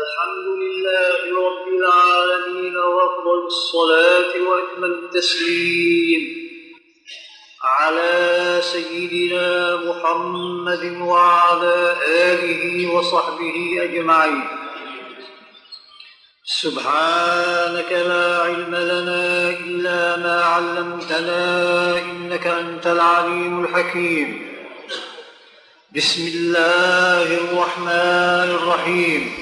الحمد لله رب العالمين وافضل الصلاة واكمل التسليم. على سيدنا محمد وعلى آله وصحبه أجمعين. سبحانك لا علم لنا إلا ما علمتنا إنك أنت العليم الحكيم. بسم الله الرحمن الرحيم.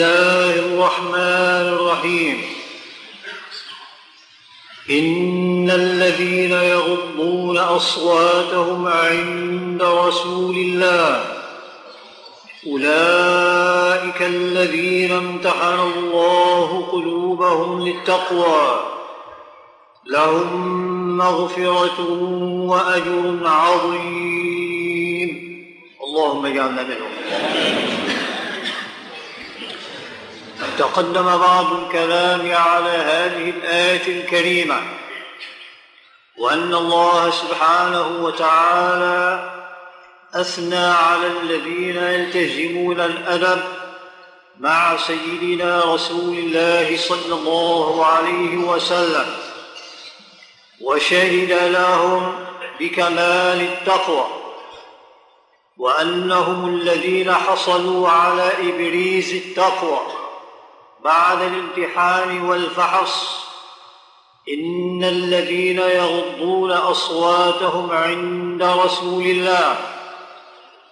الله الرحمن الرحيم. إن الذين يغضون أصواتهم عند رسول الله أولئك الذين امتحن الله قلوبهم للتقوى لهم مغفرة وأجر عظيم. اللهم اجعلنا منهم. تقدم بعض الكلام على هذه الآية الكريمة وأن الله سبحانه وتعالى أثنى على الذين يلتزمون الأدب مع سيدنا رسول الله صلى الله عليه وسلم وشهد لهم بكمال التقوى وأنهم الذين حصلوا على إبريز التقوى. بعد الامتحان والفحص إن الذين يغضون أصواتهم عند رسول الله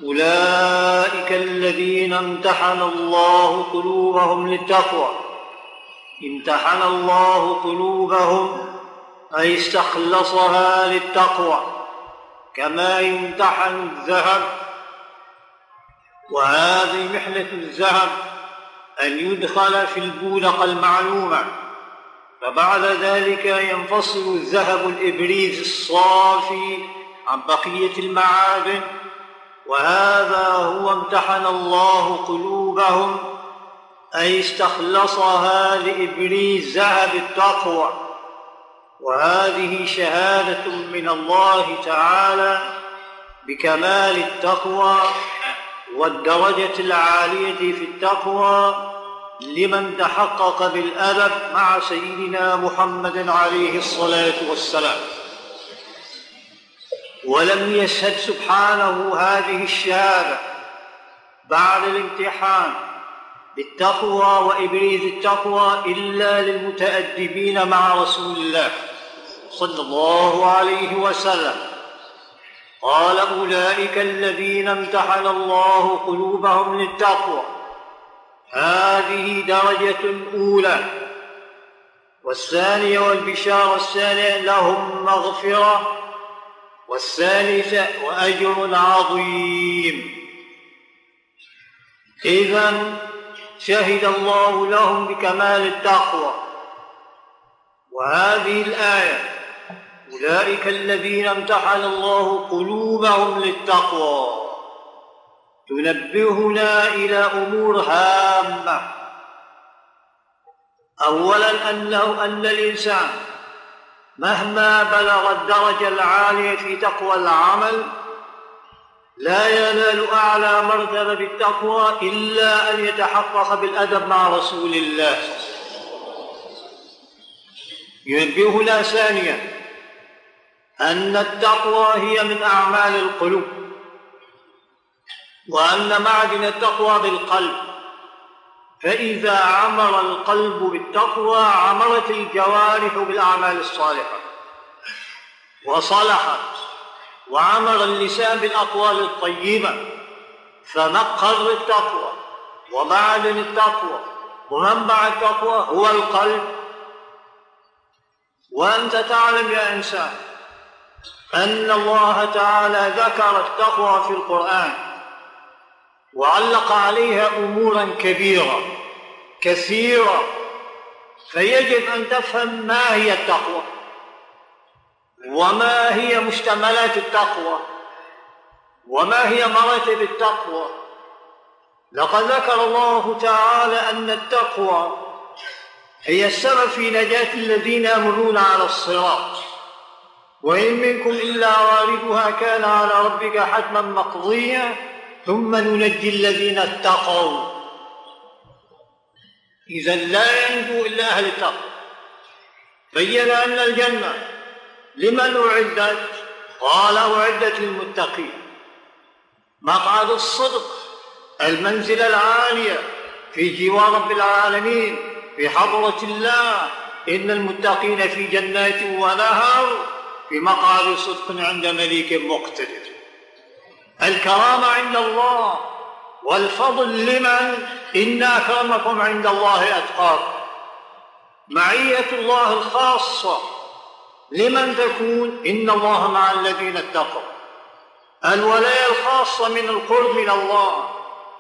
أولئك الذين امتحن الله قلوبهم للتقوى. امتحن الله قلوبهم أي استخلصها للتقوى كما يمتحن الذهب. وهذه محنة الذهب أن يدخل في البولقه المعلومه فبعد ذلك ينفصل الذهب الإبريز الصافي عن بقية المعادن. وهذا هو امتحن الله قلوبهم أي استخلصها لإبريز ذهب التقوى. وهذه شهادة من الله تعالى بكمال التقوى والدرجة العالية في التقوى. لمن تحقق بالأدب مع سيدنا محمد عليه الصلاة والسلام. ولم يشهد سبحانه هذه الشهادة بعد الامتحان بالتقوى وإبريز التقوى إلا للمتأدبين مع رسول الله صلى الله عليه وسلم. قال أولئك الذين امتحن الله قلوبهم للتقوى. هذه درجة اولى والثانية والبشارة الثانية لهم مغفرة. والثالثة وأجر عظيم. إذا شهد الله لهم بكمال التقوى. وهذه الآية أولئك الذين امتحن الله قلوبهم للتقوى. تنبهنا إلى أمور هامة. اولا أنه أن الإنسان مهما بلغ الدرجة العالية في تقوى العمل لا ينال أعلى مرتبة بالتقوى إلا أن يتحقق بالأدب مع رسول الله. ينبهنا ثانيا أن التقوى هي من أعمال القلوب. وأن معدن التقوى بالقلب. فإذا عمر القلب بالتقوى عمرت الجوارح بالأعمال الصالحة. وصلحت وعمر اللسان بالأقوال الطيبة. فمقر التقوى ومعدن التقوى ومنبع التقوى هو القلب. وأنت تعلم يا إنسان أن الله تعالى ذكر التقوى في القرآن. وعلق عليها أمورا كبيرة كثيرة فيجب أن تفهم ما هي التقوى. وما هي مشتملات التقوى؟ وما هي مراتب التقوى؟ لقد ذكر الله تعالى أن التقوى هي السبب في نجاة الذين يمرون على الصراط. وإن منكم إلا واردها كان على ربك حتما مقضيا. ثم ننجي الذين اتقوا. إذا لا ينجو إلا أهل التقوى. بين أن الجنة لمن أعدت؟ قال أعدت للمتقين. مقعد الصدق المنزلة العالية في جوار رب العالمين في حضرة الله. إن المتقين في جنات ونهر في مقعد صدق عند مليك مقتدر. الكرامة عند الله والفضل لمن إن أكرمكم عند الله أتقاكم. معية الله الخاصة لمن تكون إن الله مع الذين اتقوا. الولاية الخاصة من القرب من الله.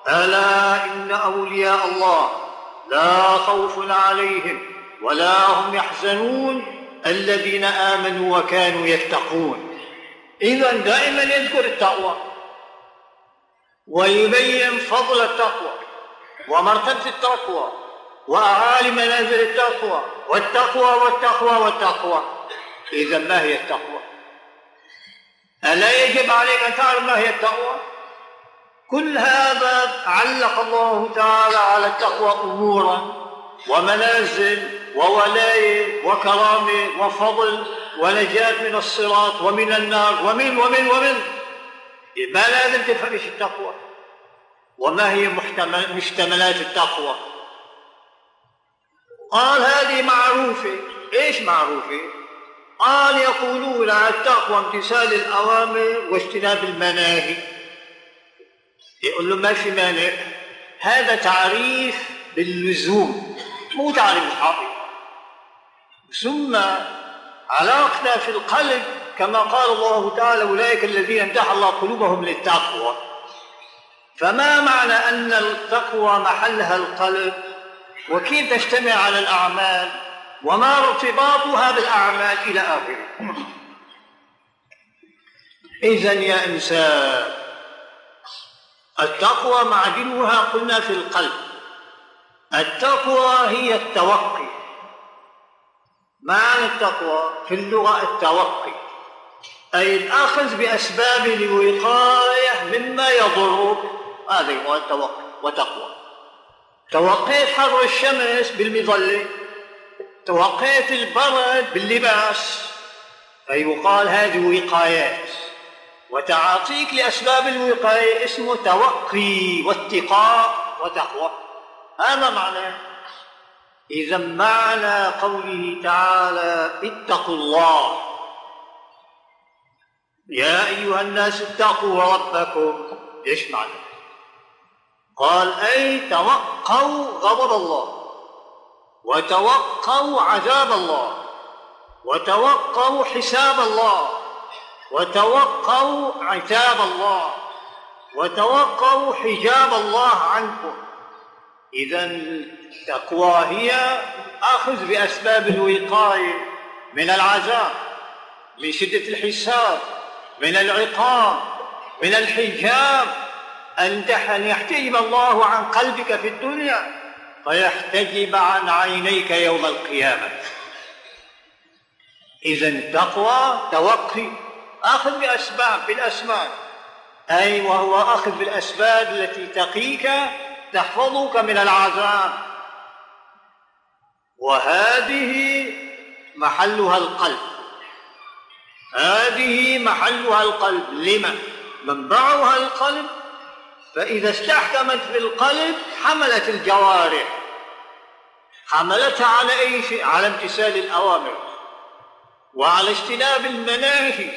ألا إن أولياء الله لا خوف عليهم ولا هم يحزنون الذين آمنوا وكانوا يتقون. إذا دائما يذكر التقوى. ويبين فضل التقوى ومرتبة التقوى وأعالي منازل التقوى والتقوى والتقوى والتقوى إذا ما هي التقوى؟ ألا يجب عليك أن تعلم ما هي التقوى؟ كل هذا علق الله تعالى على التقوى أمورا ومنازل وولاية وكرامة وفضل ونجاة من الصراط ومن النار ومن ومن ومن ما لازم تفهم إيش التقوى. وما هي مشتملات التقوى. قال هذه معروفة. إيش معروفة؟ قال يقولون التقوى امتثال الأوامر واجتناب المناهي. يقول له ما في مانع. هذا تعريف باللزوم مو تعريف الحقيقة ثم علاقتنا في القلب كما قال الله تعالى أولئك الذين امتحن الله قلوبهم للتقوى. فما معنى أن التقوى محلها القلب؟ وكيف تجتمع على الأعمال؟ وما ارتباطها بالأعمال إلى آخره؟ إذا يا إنسان التقوى معدنها قلنا في القلب. التقوى هي التوقي. معنى التقوى؟ في اللغة التوقي. أي الأخذ بأسباب الوقاية مما يضرك هذا هو التوقي وتقوى. توقيت حر الشمس بالمظلة توقيت البرد باللباس. فيقال هذه وقايات. وتعاطيك لأسباب الوقاية اسمه توقي واتقاء وتقوى. هذا معناه إذا معنى قوله تعالى اتقوا الله. يا أيها الناس اتقوا ربكم. إيش معنى؟ قال أي توقوا غضب الله وتوقوا عذاب الله وتوقوا حساب الله وتوقوا عتاب الله وتوقوا حجاب الله عنكم. إذا التقوى هي أخذ بأسباب الوقاية من العذاب من شدة الحساب من العقاب من الحجاب. أن يحتجب الله عن قلبك في الدنيا فيحتجب عن عينيك يوم القيامة. إذا التقوى توقي أخذ بأسباب بالأسباب. أي وهو أخذ بالأسباب التي تقيك تحفظك من العذاب. وهذه محلها القلب. هذه محلها القلب. لما؟ منبعها القلب. فإذا استحكمت في القلب حملت الجوارح. حملتها على أي شيء؟ على امتثال الأوامر. وعلى اجتناب المناهي.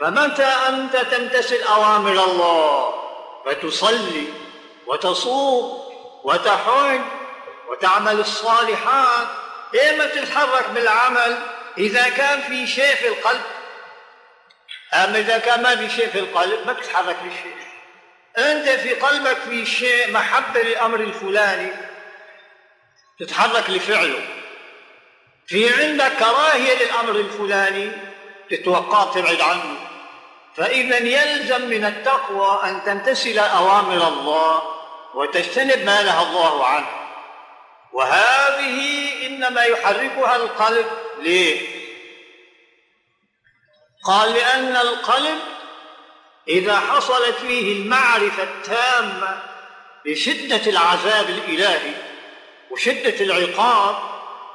فمتى أنت تمتثل أوامر الله؟ فتصلي وتصوم وتحج وتعمل الصالحات. إيما تتحرك بالعمل؟ إذا كان في شيء في القلب أما إذا كان ما في شيء في القلب ما تتحرك للشيء أنت في قلبك في شيء محبة للأمر الفلاني تتحرك لفعله. في عندك كراهية للأمر الفلاني تتوقع تبعد عنه. فإذا يلزم من التقوى أن تمتثل أوامر الله وتجتنب ما نهى الله عنه. وهذه إنما يحركها القلب ليه؟ قال لأن القلب إذا حصلت فيه المعرفة التامة بشدة العذاب الإلهي وشدة العقاب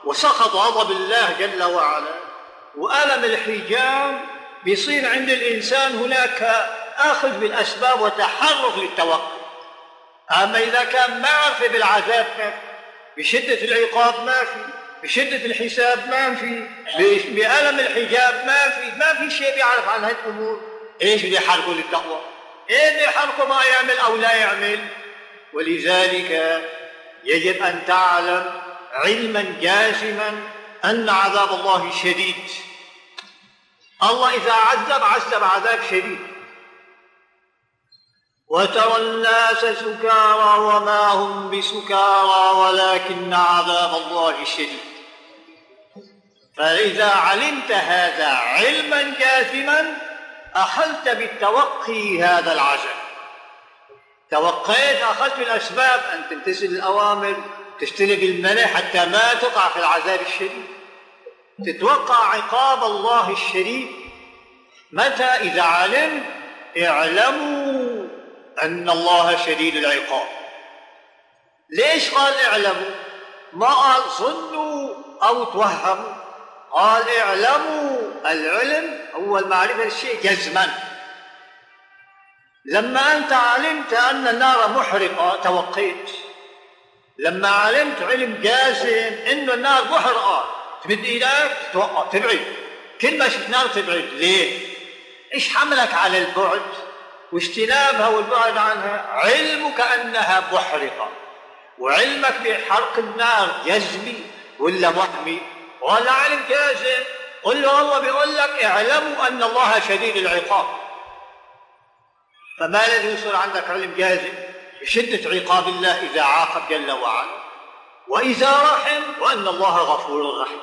وسخط غضب الله جل وعلا وألم الحجام بيصير عند الإنسان هناك آخذ بالأسباب وتحرك للتوقف أما إذا كان معرفة بالعذاب بشدة العقاب ما في بشدة الحساب ما في بألم الحجاب ما في ما في شيء بيعرف عن هالأمور. إيش بده يحركه للتقوى إيه بده يحركه ما يعمل أو لا يعمل. ولذلك يجب أن تعلم علما جازما أن عذاب الله شديد. الله إذا عذب عذب عذاب شديد. وترى الناس سكارى وما هم بسكارى ولكن عذاب الله شديد. فإذا علمت هذا علما جازما أخذت بالتوقي هذا العزم توقيت أخذت بالأسباب أن تمتثل الأوامر تجتنب المنع حتى ما تقع في العذاب الشديد. تتوقع عقاب الله الشديد. متى؟ إذا علمت اعلموا أن الله شديد العقاب. ليش قال اعلموا؟ ما قال ظنوا أو توهموا. قال اعلموا العلم هو المعرفة الشيء جزما. لما أنت علمت أن النار محرقة توقيت. لما علمت علم جازم أن النار محرقة تمد إيدك توقع تبعد. كل ما شفت نار تبعد ليه؟ إيش حملك على البعد؟ واجتنابها والبعد عنها علمك أنها محرقة وعلمك بحرق النار جزمي ولا وهمي ولا علم جازم قل له الله بيقول لك اعلموا أن الله شديد العقاب. فما الذي يصير عندك علم جازم بشدة عقاب الله إذا عاقب جل وعلا. وإذا رحم وأن الله غفور رحيم.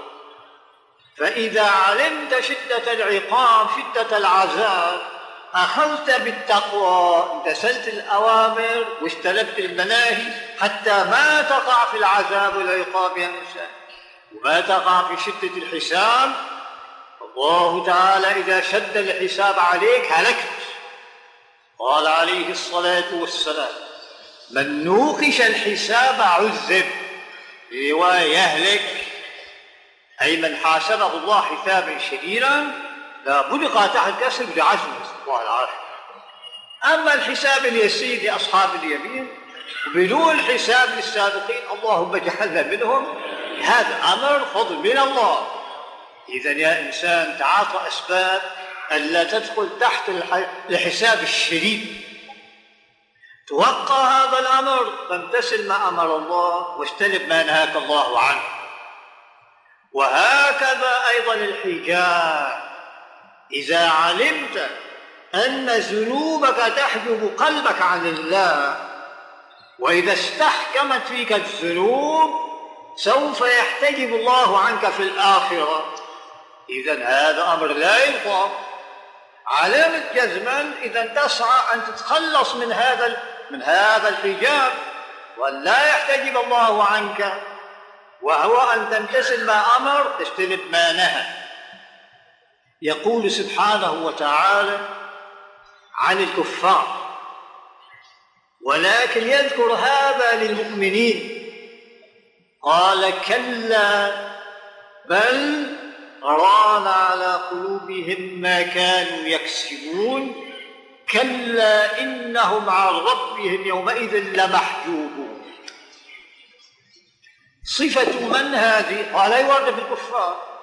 فإذا علمت شدة العقاب شدة العذاب أخذت بالتقوى امتثلت الأوامر واجتنبت المناهي حتى ما تقع في العذاب والعقاب يا إنسان وما تقع في شدة الحساب الله تعالى إذا شد الحساب عليك هلكت. قال عليه الصلاة والسلام من نوقش الحساب عذب. في رواية يهلك أي من حاسبه الله حسابا شديدا لا بلغ تحت كسر بعزم الله العافية أما الحساب اليسير لأصحاب اليمين وبدون حساب للسابقين اللهم اجعلنا منهم. هذا أمر فضل من الله. إذا يا إنسان تعاطى أسباب ألا تدخل تحت الحساب الشديد. توقع هذا الأمر فامتثل ما أمر الله واجتنب ما نهاك الله عنه. وهكذا أيضا الحجاب. إذا علمت أن ذنوبك تحجب قلبك عن الله وإذا استحكمت فيك الذنوب سوف يحتجب الله عنك في الآخرة. إذا هذا أمر لا يطاق. علامة جزما إذا تسعى أن تتخلص من هذا من هذا الحجاب وأن لا يحتجب الله عنك وهو أن تمتثل ما أمر تجتنب ما نهى. يقول سبحانه وتعالى عن الكفار ولكن يذكر هذا للمؤمنين. قال كلا بل ران على قلوبهم ما كانوا يكسبون. كلا إنهم عن ربهم يومئذ لمحجوبون. صفة من هذه؟ قال يورد في الكفار.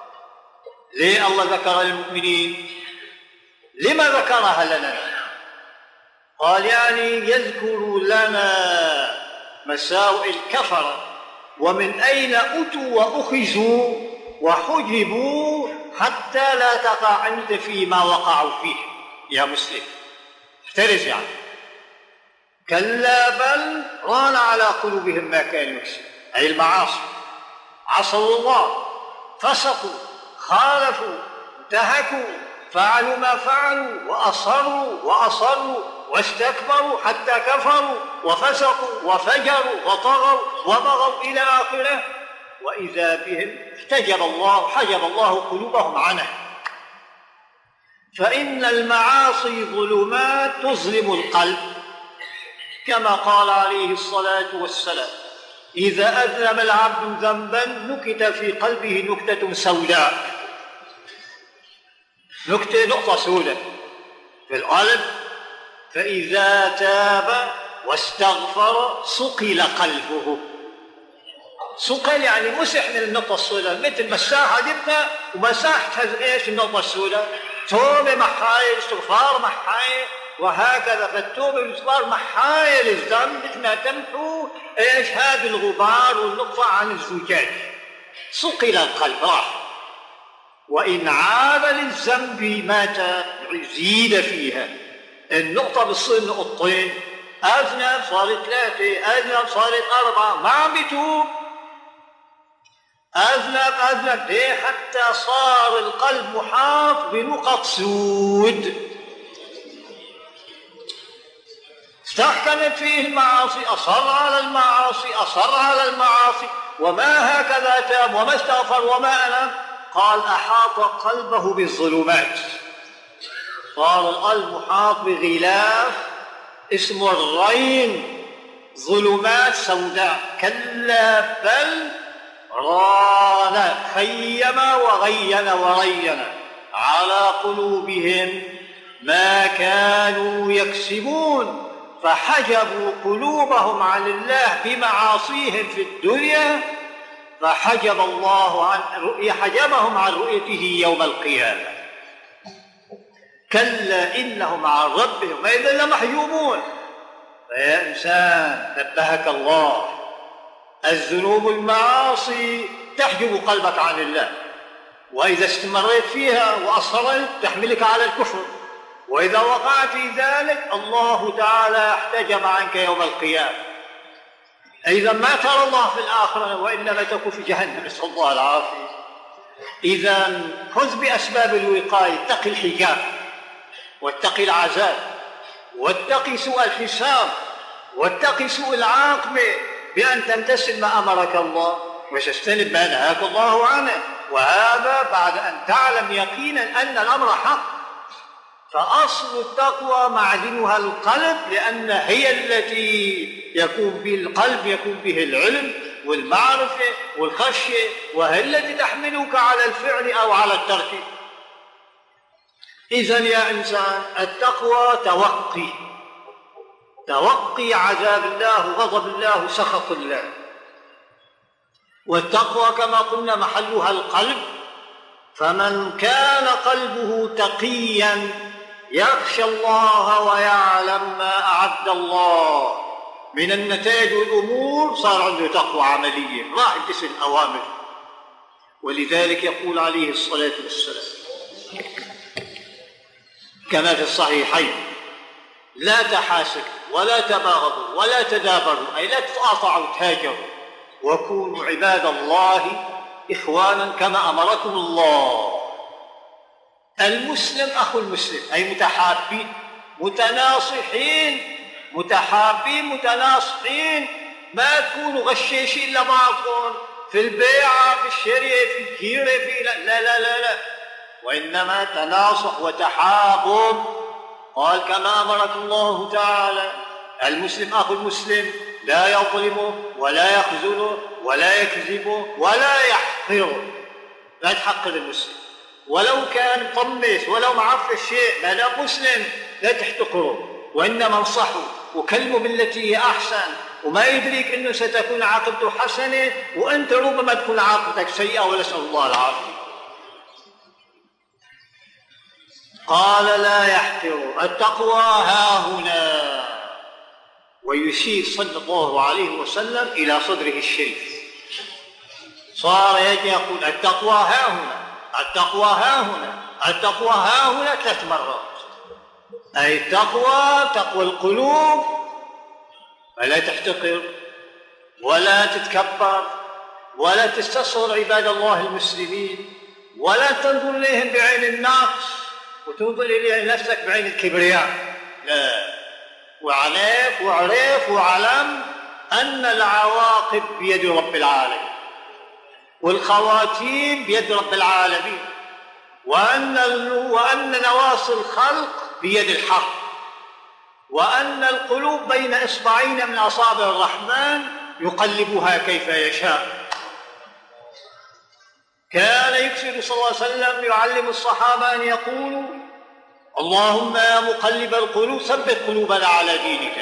ليه الله ذكر للمؤمنين؟ لما ذكرها لنا؟ قال يعني يذكر لنا مساوئ الكفرة. ومن أين أتوا وأخذوا وحجبوا حتى لا تقع أنت فيما وقعوا فيه؟ يا مسلم احترز يعني. كلا بل ران على قلوبهم ما كانوا يكسبون. أي المعاصي. عصوا الله فسقوا. خالفوا انتهكوا فعلوا ما فعلوا وأصروا وأصروا واستكبروا حتى كفروا وفسقوا وفجروا وطغوا وبغوا إلى آخره. وإذا بهم احتجب الله حجب الله قلوبهم عنه. فإن المعاصي ظلمات تظلم القلب. كما قال عليه الصلاة والسلام إذا أذنب العبد ذنبا نكت في قلبه نكتة سوداء. نكتة نقطة سوداء في القلب فإذا تاب واستغفر صقل قلبه. صقل يعني مسح من النقطة السوداء مثل مساحة جبنا ومسحت إيش النقطة السوداء توبة محاية استغفار محاية وهكذا. فالتوبة والاستغفار محاية للذنب مثل ما تمحو؟ إيش؟ هذا الغبار والنقطة عن الزجاج. صقل القلب. راح. وإن عاد للذنب مات زيد فيها. النقطة بتصير نقطتين. أذنب صارت ثلاثة أذنب صارت أربعة. ما عم بيتوب أذنب أذنب ليه؟ حتى صار القلب محاط بنقط سود. استحكمت فيه المعاصي أصر على المعاصي أصر على المعاصي. وما هكذا تاب وما استغفر وما أنام قال أحاط قلبه بالظلمات. صار القلب محاط بغلاف اسمه الرين ظلمات سوداء. كلا بل ران خيم وغين ورين على قلوبهم ما كانوا يكسبون. فحجبوا قلوبهم عن الله بمعاصيهم في الدنيا فحجب الله عن رؤية حجبهم عن رؤيته يوم القيامة. كلا إنهم عن ربهم إذا لمحجوبون فيا إنسان نبهك الله. الذنوب المعاصي تحجب قلبك عن الله. وإذا استمريت فيها وأصريت تحملك على الكفر. وإذا وقعت في ذلك الله تعالى احتجب عنك يوم القيامة. إذا ما ترى الله في الآخرة وإنما تكون في جهنم. نسأل الله العافية. إذا خذ بأسباب الوقاية. اتق الحجاب واتق العذاب واتق سوء الحساب واتق سوء العاقبة بأن تمتثل ما أمرك الله وتجتنب ما نهاك الله عنه. وهذا بعد أن تعلم يقينا أن الأمر حق. فأصل التقوى معدنها القلب لأن هي التي يكون به القلب يكون به العلم والمعرفة والخشية وهي التي تحملك على الفعل أو على الترك إذا يا إنسان التقوى توقي. توقي عذاب الله غضب الله سخط الله. والتقوى كما قلنا محلها القلب. فمن كان قلبه تقيا يخشى الله ويعلم ما أعد الله. من النتائج والأمور صار عنده تقوى عملية. راح يمتثل الأوامر. ولذلك يقول عليه الصلاة والسلام كما في الصحيحين لا تحاسدوا ولا تباغضوا ولا تدابروا أي لا تتقاطعوا وتهاجروا. وكونوا عباد الله إخوانا كما أمركم الله. المسلم أخو المسلم أي متحابين متناصحين متحابين متناصحين ما تكونوا غشاشين لبعضكم في البيعة في الشريعة في الجيرة في لا لا لا لا, لا. وإنما تناصح وتحابب. قال كما أمرك الله تعالى المسلم أخو المسلم لا يظلمه ولا يخذله ولا يكذبه ولا يحقره لا تحقر المسلم. ولو كان طمس ولو معرف شيء ما دام مسلم لا تحتقره. وإنما انصحه. وكلمه بالتي هي أحسن. وما يدريك أنه ستكون عاقبته حسنة وأنت ربما تكون عاقبتك سيئة ونسأل الله العافية. قال لا يحقر. التقوى ها هنا. ويشير صلى الله عليه وسلم إلى صدره الشريف. صار يجي يقول التقوى ها هنا. التقوى ها هنا. التقوى ها هنا ثلاث مرات أي التقوى تقوى القلوب. فلا تحتقر ولا تتكبر ولا تستصغر عباد الله المسلمين ولا تنظر إليهم بعين النقص وتنظر إلى نفسك بعين الكبرياء. لا. وعليك وعرف وعلم أن العواقب بيد رب العالمين. والخواتيم بيد رب العالمين وأن وأن نواصي الخلق بيد الحق وأن القلوب بين إصبعين من أصابع الرحمن يقلبها كيف يشاء. كان يكثر صلى الله عليه وسلم يعلم الصحابة أن يقولوا اللهم يا مقلب القلوب ثبت قلوبنا على دينك.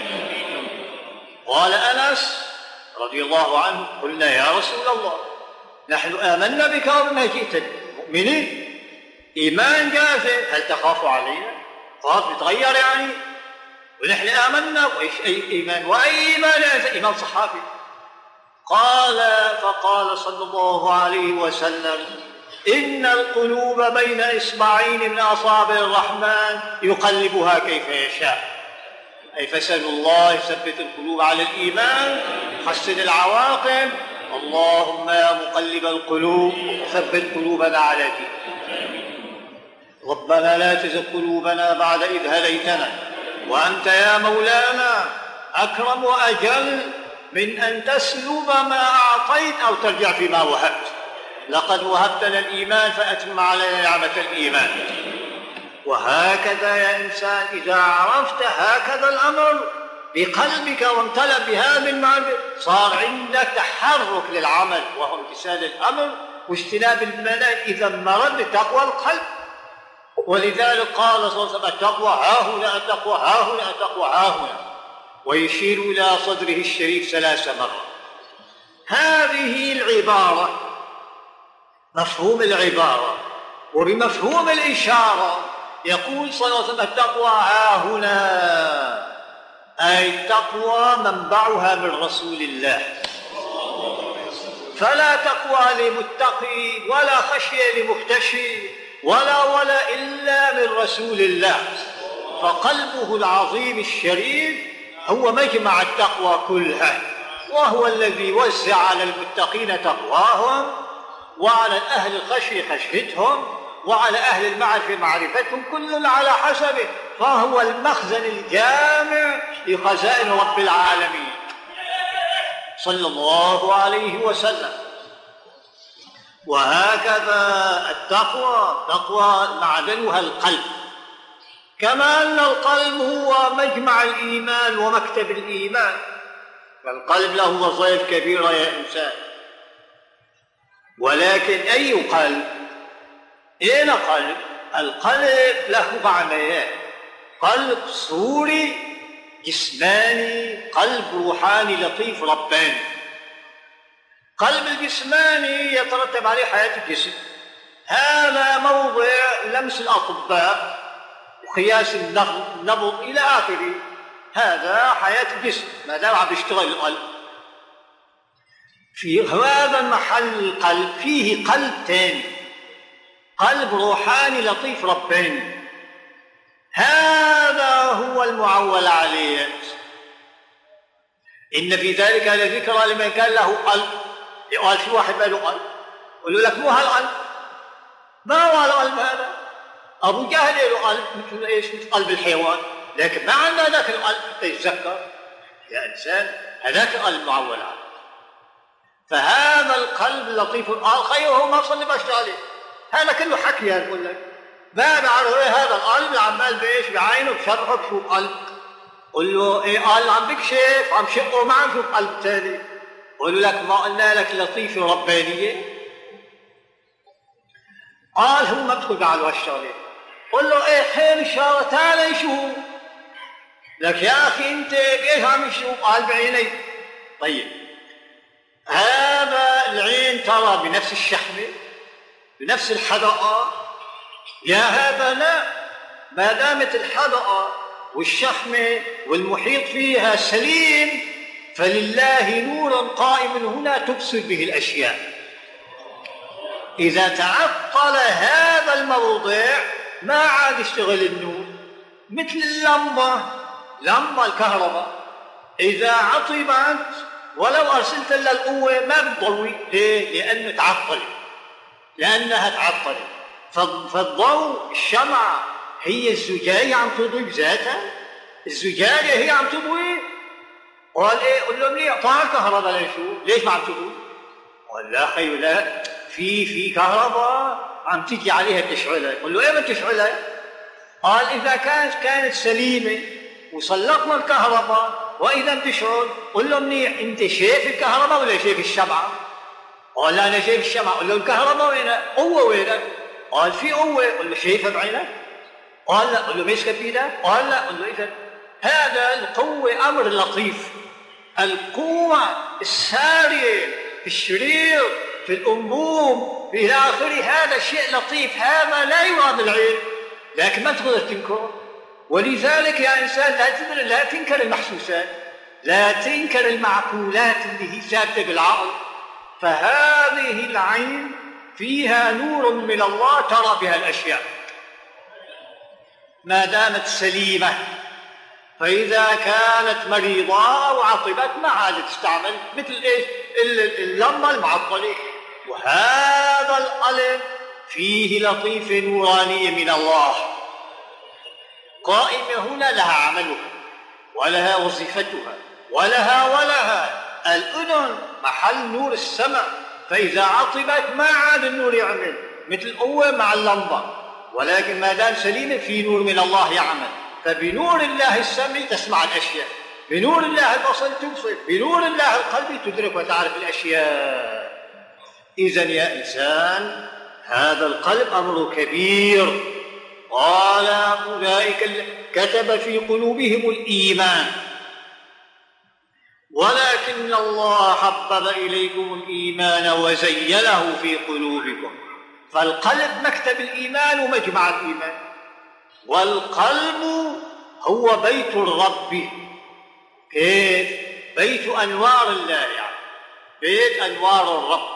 قال أنس رضي الله عنه قلنا يا رسول الله. نحن آمنا بك وبما جئت مؤمنين؟ إيمان جازم هل تخاف علينا؟ خاف نتغير يعني؟ ونحن آمنا وإيش أي إيمان. وأي إيمان؟ إيمان صحابي قال فقال صلى الله عليه وسلم إن القلوب بين إصبعين من أصابع الرحمن يقلبها كيف يشاء. أي فسأل الله يثبت القلوب على الإيمان حسن العواقب اللهم يا مقلب القلوب ثبت قلوبنا على دينك. ربنا لا تزغ قلوبنا بعد إذ هديتنا. وأنت يا مولانا أكرم وأجل من أن تسلب ما أعطيت أو ترجع فيما وهبت. لقد وهبتنا الإيمان فأتم علينا نعمة الإيمان. وهكذا يا إنسان إذا عرفت هكذا الأمر بقلبك وامتلأ بهذا المعرفة صار عندك تحرك للعمل وهو امتثال الأمر واجتناب المنال إذا مرد بتقوى القلب. ولذلك قال صلى الله عليه وسلم التقوى ها هنا التقوى ها هنا التقوى ها هنا. ويشير إلى صدره الشريف ثلاث مرات. هذه العبارة مفهوم العبارة وبمفهوم الإشارة يقول صلى الله عليه وسلم التقوى ها هنا. أي التقوى منبعها من رسول الله. فلا تقوى لمتقي ولا خشية لمختشي ولا ولا إلا من رسول الله. فقلبه العظيم الشريف هو مجمع التقوى كلها وهو الذي وزع على المتقين تقواهم وعلى أهل الخشية خشيتهم وعلى أهل المعرفة معرفتهم كل على حسبه. فهو المخزن الجامع لخزائن رب العالمين. صلى الله عليه وسلم. وهكذا التقوى تقوى معدنها القلب. كما أن القلب هو مجمع الإيمان ومكتب الإيمان. فالقلب له وظائف كبيرة يا إنسان. ولكن أي قلب أين قلب القلب له معنيان. قلب صوري جسماني قلب روحاني لطيف رباني. قلب الجسماني يترتب عليه حياة الجسم. هذا موضع لمس الأطباء وقياس النبض إلى آخره. هذا حياة الجسم ما دام عم يشتغل القلب. في هذا المحل القلب فيه قلب ثاني قلب روحاني لطيف رباني هذا هو المعول عليه. إن في ذلك لذكرى لمن كان له قلب. يقال في واحد ما له قلب؟ يقول لك مو هالقلب. ما هو هالقلب هذا؟ أبو جهل له قلب. مثل إيش؟ مثل قلب الحيوان. لكن ما عندنا ذاك القلب. تتذكر يا إنسان هذاك القلب معول عليه. فهذا القلب اللطيف خيره ما صلي باش عليه. هذا كله حكي يقول لك ما بعرف إيه هذا القلب عمال بإيش؟ بعينه بشرحه بشوف قلب. قل له إيه قال عم بكشف عم شقه ما عم شوف قلب ثاني قل لك ما قلنا لك لطيفة ربانية. قال هو ما بدخل على الشغله قل له إيه خير الشارة تعال نشوف لك يا أخي أنت إيش عم تشوف قال بعيني طيب. هذا العين ترى بنفس الشحمة. بنفس الحدقة. يا هذا لا ما دامت الحدقة والشحمه والمحيط فيها سليم فلله نور قائم هنا تبصر به الأشياء. إذا تعطل هذا الموضع ما عاد يشتغل النور. مثل اللمبة لمبة الكهرباء. إذا عطبت ولو أرسلت لها القوة ما بتضوي. ليه؟ لأنه تعطلت. لأنها تعطلت فالضوء الشمعة هي الزجاجة عم تضوي بذاتها الزجاجة هي عم تضوي قال إيه؟ قل له منيح طلع الكهرباء ليشو ليش ما عم تضوي قال لا خيو لا في في كهرباء عم تيجي عليها تشعلها. قل له إيه ما تشعلها؟ قال إذا كانت كانت سليمة وسلطنا الكهرباء وإذا بتشعل قل له منيح أنت شايف الكهرباء ولا شايف الشمعه قال لا أنا شايف الشمعه قل له الكهرباء وينها قوة وينها قال في قوة. قل له شايفها بعينك؟ قال لا. قل له ماسكه بايدك قال لا. قل له اذا هذا القوة أمر لطيف. القوة السارية في الشرير في الانبوب في إلى آخره. هذا شيء لطيف. هذا لا يراد العين. لكن ما تقدر تنكره. ولذلك يا إنسان لا تدري لا تنكر المحسوسات لا تنكر المعقولات اللي هي ثابته بالعقل. فهذه العين فيها نور من الله ترى بها الأشياء. ما دامت سليمة فإذا كانت مريضة أو عطبت ما عاد تستعمل مثل إيش اللمبة المعطلة. وهذا القلب فيه لطيفة نورانية من الله. قائمة هنا لها عملها ولها وظيفتها ولها ولها. الأذن محل نور السمع فإذا عطبت ما عاد النور يعمل مثل قوة مع اللمبة. ولكن ما دام سليمة في نور من الله يعمل. فبنور الله السمع تسمع الأشياء. بنور الله البصر تبصر. بنور الله القلب تدرك وتعرف الأشياء. إذا يا إنسان هذا القلب أمر كبير. قال أولئك كتب في قلوبهم الإيمان. ولكن الله حبب إليكم الإيمان وزينه في قلوبكم. فالقلب مكتب الإيمان ومجمع الإيمان. والقلب هو بيت الرب. كيف؟ بيت أنوار الله يعني بيت أنوار الرب.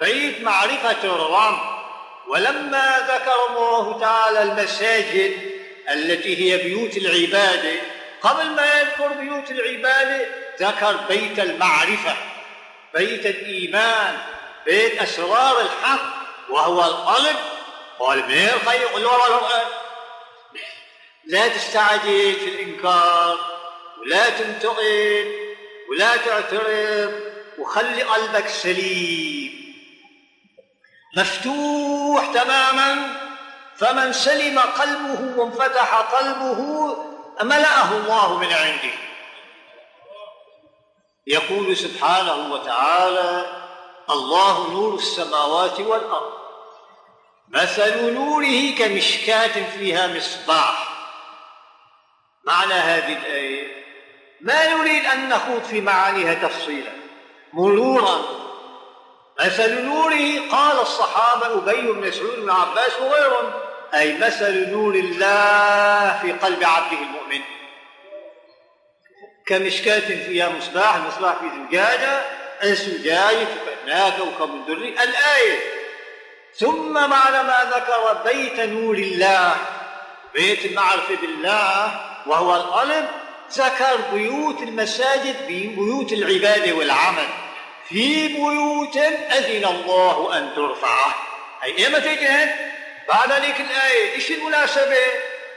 بيت معرفة الرب. ولما ذكر الله تعالى المساجد التي هي بيوت العبادة قبل ما يذكر بيوت العبادة ذكر بيت المعرفة بيت الإيمان بيت أسرار الحق وهو القلب. قال من الخير؟ قل لا تستعجل في الإنكار ولا تنتقد ولا تعترض وخلي قلبك سليم. مفتوح تماما فمن سلم قلبه وانفتح قلبه ملأه الله من عنده. يقول سبحانه وتعالى الله نور السماوات والأرض. مثل نوره كمشكاة فيها مصباح. معنى هذه الآية ما نريد أن نخوض في معانيها تفصيلا. مرورا مثل نوره قال الصحابة أبي بن مسعود بن عباس وغيرهم أي مثل نور الله في قلب عبده المؤمن. كمشكاة فيها مصباح المصباح في زجاجة الزجاجة كأنها كوكب دري. الآية ثم بعد ما ذكر بيت نور الله. بيت المعرفة بالله وهو القلب. ذكر بيوت المساجد بيوت العبادة والعمل. في بيوت أذن الله أن ترفع أي إمتى جهد بعد ذيك الآية إيش المناسبة؟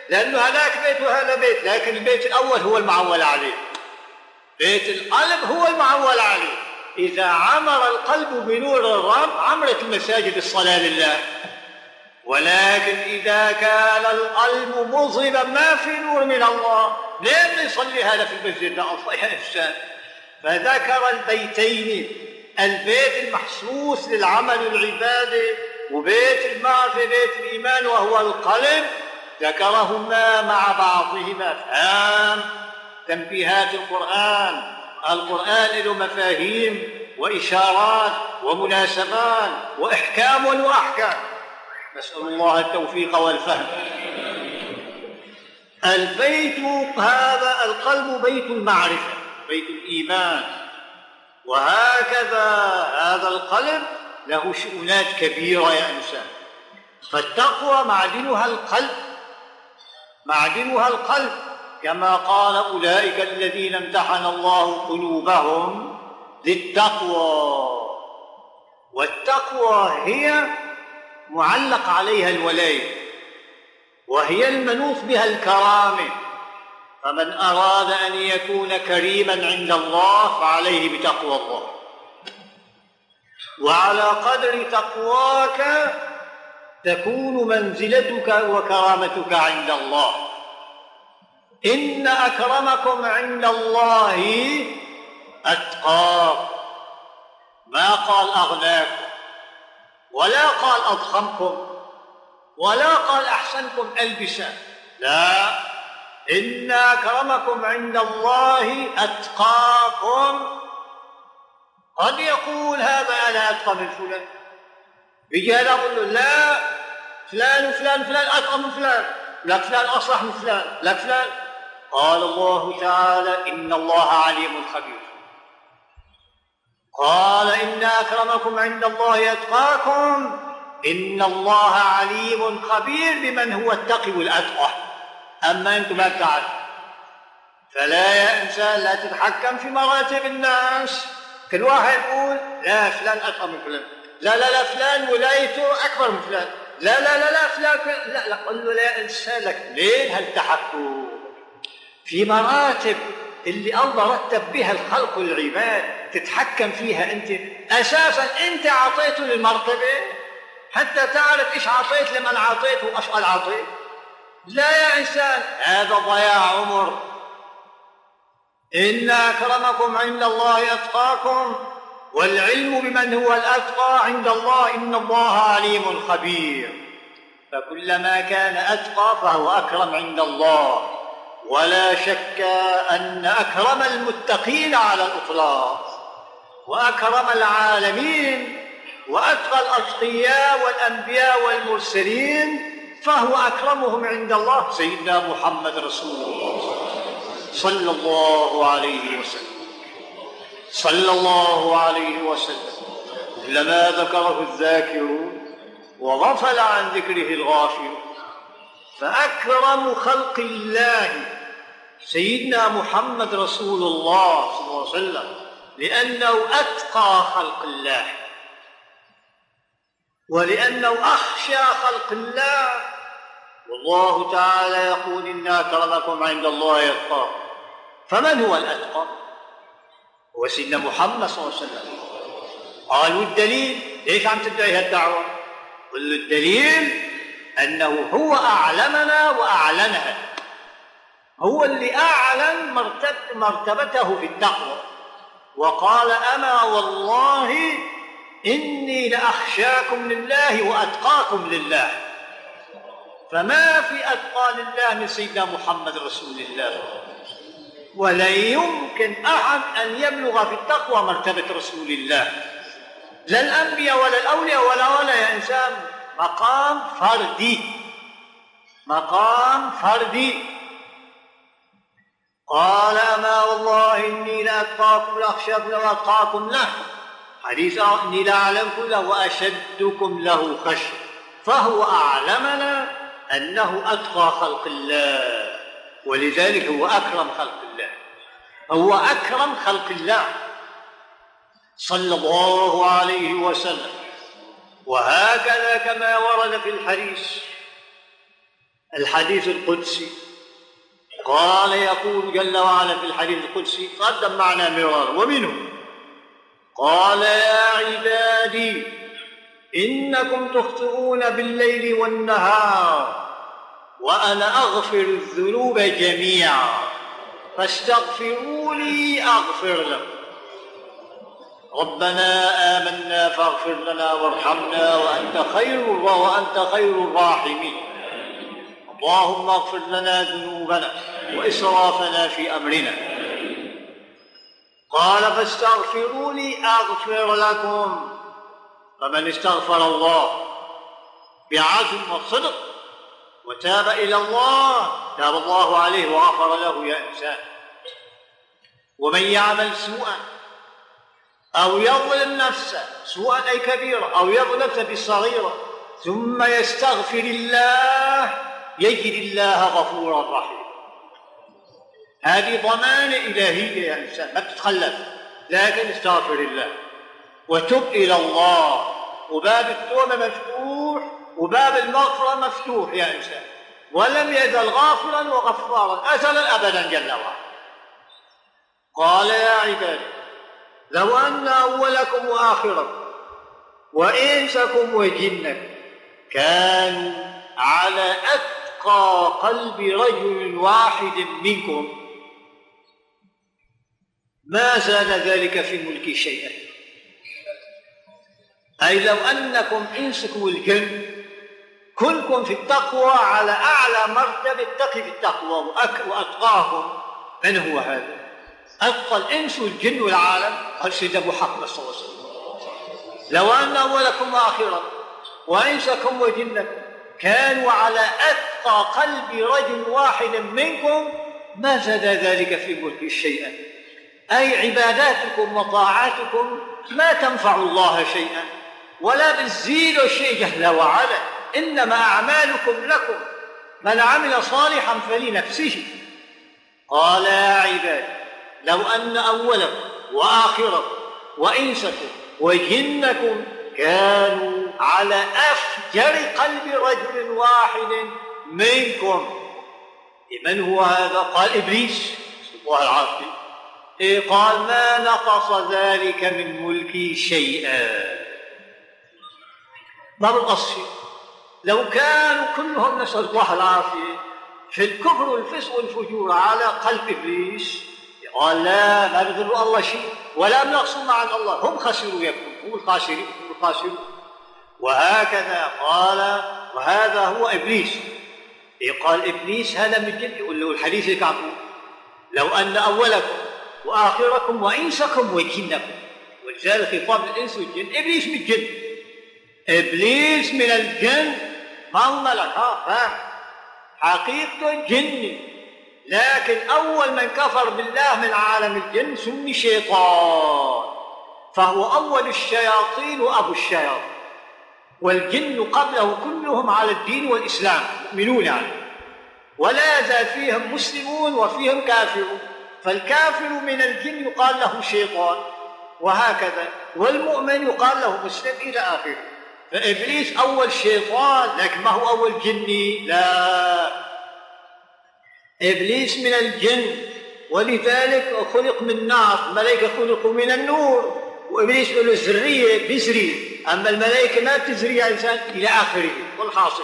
لأنه هذاك بيت وهذا بيت لكن البيت الأول هو المعول عليه. بيت القلب هو المعول عليه. إذا عمر القلب بنور الرب عمرت المساجد الصلاة لله. ولكن إذا كان القلب مظلما ما في نور من الله. ليه يصلي هذا في المسجد؟ لا أصلا يا إنسان. فذكر البيتين البيت المحسوس للعمل العبادي وبيت المعرفة بيت الإيمان وهو القلب. ذكرهما مع بعضهما فهم تنبيهات القرآن. القرآن له مفاهيم وإشارات ومناسبات وإحكام وأحكام. نسأل الله التوفيق والفهم. البيت هذا القلب بيت المعرفة بيت الإيمان. وهكذا هذا القلب له شؤونات كبيرة يا إنسان. فالتقوى معدنها القلب معدنها القلب. كما قال أولئك الذين امتحن الله قلوبهم للتقوى. والتقوى هي معلق عليها الولاية وهي المنوط بها الكرامة. فمن أراد أن يكون كريما عند الله فعليه بتقوى الله. وعلى قدر تقواك تكون منزلتك وكرامتك عند الله. إن أكرمكم عند الله اتقاكم ما قال أغناكم ولا قال أضخمكم ولا قال أحسنكم ألبسا. لا إن أكرمكم عند الله أتقاكم. قد يقول هذا أنا أتقى من فلان؟ بيجي أنا أقول له لا فلان وفلان فلان أتقى من فلان لك فلان أصلح من فلان لك فلان قال الله تعالى إن الله عليم خبير. قال إن أكرمكم عند الله أتقاكم. إن الله عليم خبير بمن هو التقي والأتقى. أما أنتم ما بتعرفوا. فلا يا إنسان لا تتحكم في مراتب الناس. كل واحد يقول لا فلان أتقى من فلان. لا لا لا فلان ولايته أكبر من فلان. لا لا لا لا فلان لا لا قل له لا إنسان لك ليه هالتحكم؟ في مراتب اللي الله رتب بها الخلق والعباد تتحكم فيها أنت. أساسا أنت أعطيته للمرتبة حتى تعرف إيش أعطيت لمن أعطيت قال اعطيت لا يا إنسان هذا ضياع عمر. إن أكرمكم عند الله أتقاكم والعلم بمن هو الأتقى عند الله إن الله عليم خبير. فكلما كان أتقى فهو أكرم عند الله. ولا شك أن أكرم المتقين على الإطلاق وأكرم العالمين وأتقى الأتقياء والأنبياء والمرسلين فهو أكرمهم عند الله. سيدنا محمد رسول الله صلى الله عليه وسلم. صلى الله عليه وسلم. لما ذكره الذاكرون وغفل عن ذكره الغافلون. فأكرم خلق الله سيدنا محمد رسول الله صلى الله عليه وسلم لأنه أتقى خلق الله ولأنه أخشى خلق الله والله تعالى يقول إن أكرمكم عند الله يتقاكم فمن هو الأتقى؟ هو سيدنا محمد صلى الله عليه وسلم قالوا الدليل ليش عم تدعي هالدعوة؟ قل الدليل أنه هو أعلمنا وأعلنها هو اللي أعلن مرتبته في التقوى. وقال أما والله إني لأخشاكم لله وأتقاكم لله. فما في أتقى لله من سيدنا محمد رسول الله. ولن يمكن أحد أن يبلغ في التقوى مرتبة رسول الله. لا الأنبياء ولا الأولياء ولا ولا يا إنسان. مقام فردي. مقام فردي. قال ما والله إني لأتقاكم لأخشاكم وأتقاكم له. حديث إني لأعلمكم له وأشدكم له خشية. فهو أعلمنا أنه أتقى خلق الله ولذلك هو أكرم خلق الله. هو أكرم خلق الله. صلى الله عليه وسلم. وهكذا كما ورد في الحديث الحديث القدسي. قال يقول جل وعلا في الحديث القدسي قدم معنا مرارا ومنه قال يا عبادي إنكم تخطئون بالليل والنهار وأنا أغفر الذنوب جميعا فاستغفروني أغفر لكم. ربنا آمنا فاغفر لنا وارحمنا وأنت خير وأنت خير الراحمين. اللهم اغفر لنا ذنوبنا وإسرافنا في أمرنا. قال فاستغفروني أغفر لكم. فمن استغفر الله بعزم وصدق وتاب إلى الله تاب الله عليه وغفر له يا إنسان. ومن يعمل سوءا أو يظلم نفسه سوءا أي كبيرا أو يظلم نفسه بالصغيره ثم يستغفر الله يجد الله غفورا رحيما هذه ضمانة إلهية يا إنسان ما بتتخلف. لكن استغفر الله وتب إلى الله. وباب التوبة مفتوح وباب المغفرة مفتوح يا إنسان. ولم يزل غافرا وغفارا أزلا أبدا جل وعلا. قال يا عبادي لو أن أولكم وآخركم وإنسكم وجنكم كانوا على أتقى قلب رجل واحد منكم ما زاد ذلك في ملكي شيئا أي لو أنكم إنسكم الجن كلكم في التقوى على أعلى مرتبة تقي في التقوى وأتقاكم من هو هذا؟ أتقى الإنس والجن والعالم. قال سيدنا محمد صلى الله عليه وسلم. لو أن أولكم وآخركم وإنسكم وجنكم كانوا على أتقى قلب رجل واحد منكم ما زاد ذلك في ملك شيئا. أي عباداتكم وطاعاتكم ما تنفع الله شيئا. ولا بتزيد شيء جل وعلا إنما أعمالكم لكم. من عمل صالحا فلنفسه. قال يا عباد لو أن أولكم وآخركم وإنسكم وجنكم كانوا على أفجر قلب رجل واحد منكم. من هو هذا؟ قال إبليس. الله العافية. إيه قال؟ ما نقص ذلك من ملكي شيئا. ما بالقصي لو كانوا كلهم نسأل الله العافية في الكفر والفسق والفجور على قلب إبليس قال لا ما بيضر الله شيء ولا بنقصوا مع الله. هم خسروا يكون هم الخاسرين هم الخاسرون وهكذا قال وهذا هو إبليس. إيه قال إبليس؟ هذا من الجن يقول له الحديث اللي لو أن أولكم وآخركم وإنسكم وجنكم ولذلك خطاب الإنس والجن إبليس من الجن إبليس من الجن. ها؟ فاهم حقيقته جني لكن أول من كفر بالله من عالم الجن سمي شيطان. فهو أول الشياطين وأبو الشياطين. والجن قبله كلهم على الدين والإسلام مؤمنون يعني. ولا يزال فيهم مسلمون وفيهم كافرون. فالكافر من الجن يقال له شيطان. وهكذا. والمؤمن يقال له مسلم إلى آخره. فإبليس أول شيطان لكن ما هو أول جني؟ لا. إبليس من الجن ولذلك خلق من نار الملائكة خلقوا من النور وإبليس له ذرية بزري أما الملائكة ما بتزري إنسان إلى آخره. والحاصل.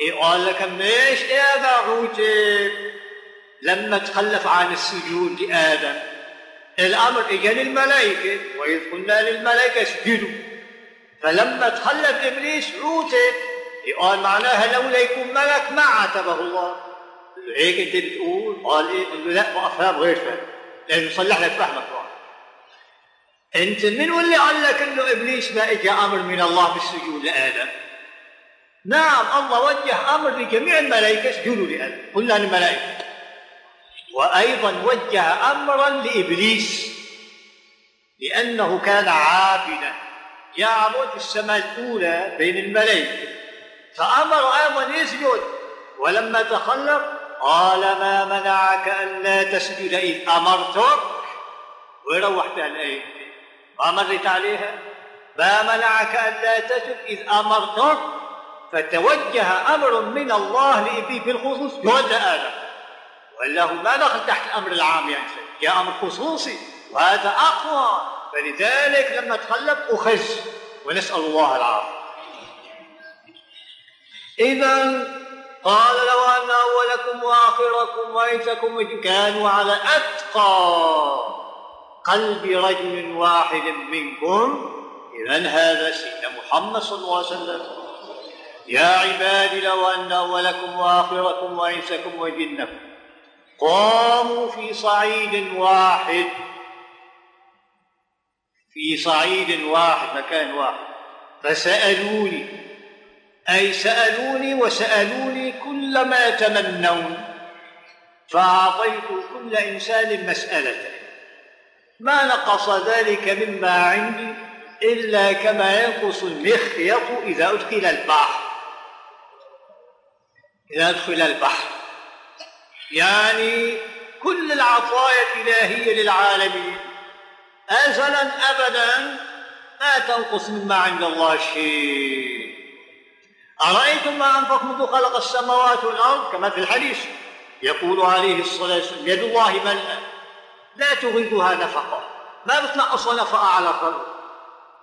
إيه قال لك ليش يا باعوتي لما تخلف عن السجود لآدم. الأمر إجا للملائكة وإذ قلنا للملائكة اسجدوا. فلما تخلف إبليس عوتب قال معناها لولا يكون ملك ما عاتبه الله. هيك أنت بتقول قال إيه؟ قال له لا أفهم غير فهم لأنه يصلح لك فهمك طبعا أنت من واللي قال لك إنه إبليس ما إجا أمر من الله بالسجود لآدم؟ نعم الله وجه أمر لجميع الملائكة اسجدوا لآدم. قلنا للملائكة. وأيضا وجه أمرا لإبليس. لأنه كان عابدا. يعبد في السماء الأولى بين الملائكة. فأمر أيضا يسجد. ولما تخلق قال ما منعك ألا تسجد إذ أمرتك؟ ويروح بها الآية ما مرت عليها؟ ما منعك ألا تسجد إذ أمرتك؟ فتوجه أمر من الله لإبليس بالخصوص جهد آدم ولا هو ما دخل تحت الأمر العام يعني. جاء أمر خصوصي وهذا أقوى. فلذلك لما تخلف أخذ ونسأل الله العافية. إذا قال لو أن أولكم وآخركم وإنسكم كانوا على أتقى قلب رجل واحد منكم إذا هذا سيدنا محمد صلى الله عليه وسلم. يا عبادي لو أن أولكم وآخركم وإنسكم وجنكم قاموا في صعيد واحد في صعيد واحد مكان واحد فسألوني أي سألوني وسألوني كل ما يتمنون فأعطيت كل إنسان مسألته. ما نقص ذلك مما عندي إلا كما ينقص المخيط إذا أدخل البحر. يدخل البحر. يعني كل العطايا الإلهية للعالمين. أزلا أبدا لا تنقص مما عند الله شيء. أرأيتم ما أنفق منذ خلق السماوات والأرض كما في الحديث يقول عليه الصلاة والسلام يد الله ملأ لا تغيضها نفقة. ما بتنقص نفقة على الخلق